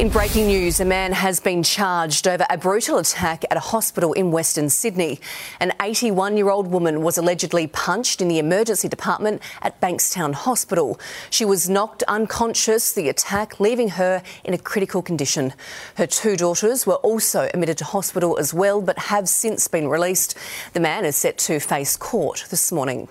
In breaking news, a man has been charged over a brutal attack at a hospital in Western Sydney. An 81 year old woman was allegedly punched in the emergency department at Bankstown Hospital. She was knocked unconscious, the attack leaving her in a critical condition. Her two daughters were also admitted to hospital as well, but have since been released. The man is set to face court this morning.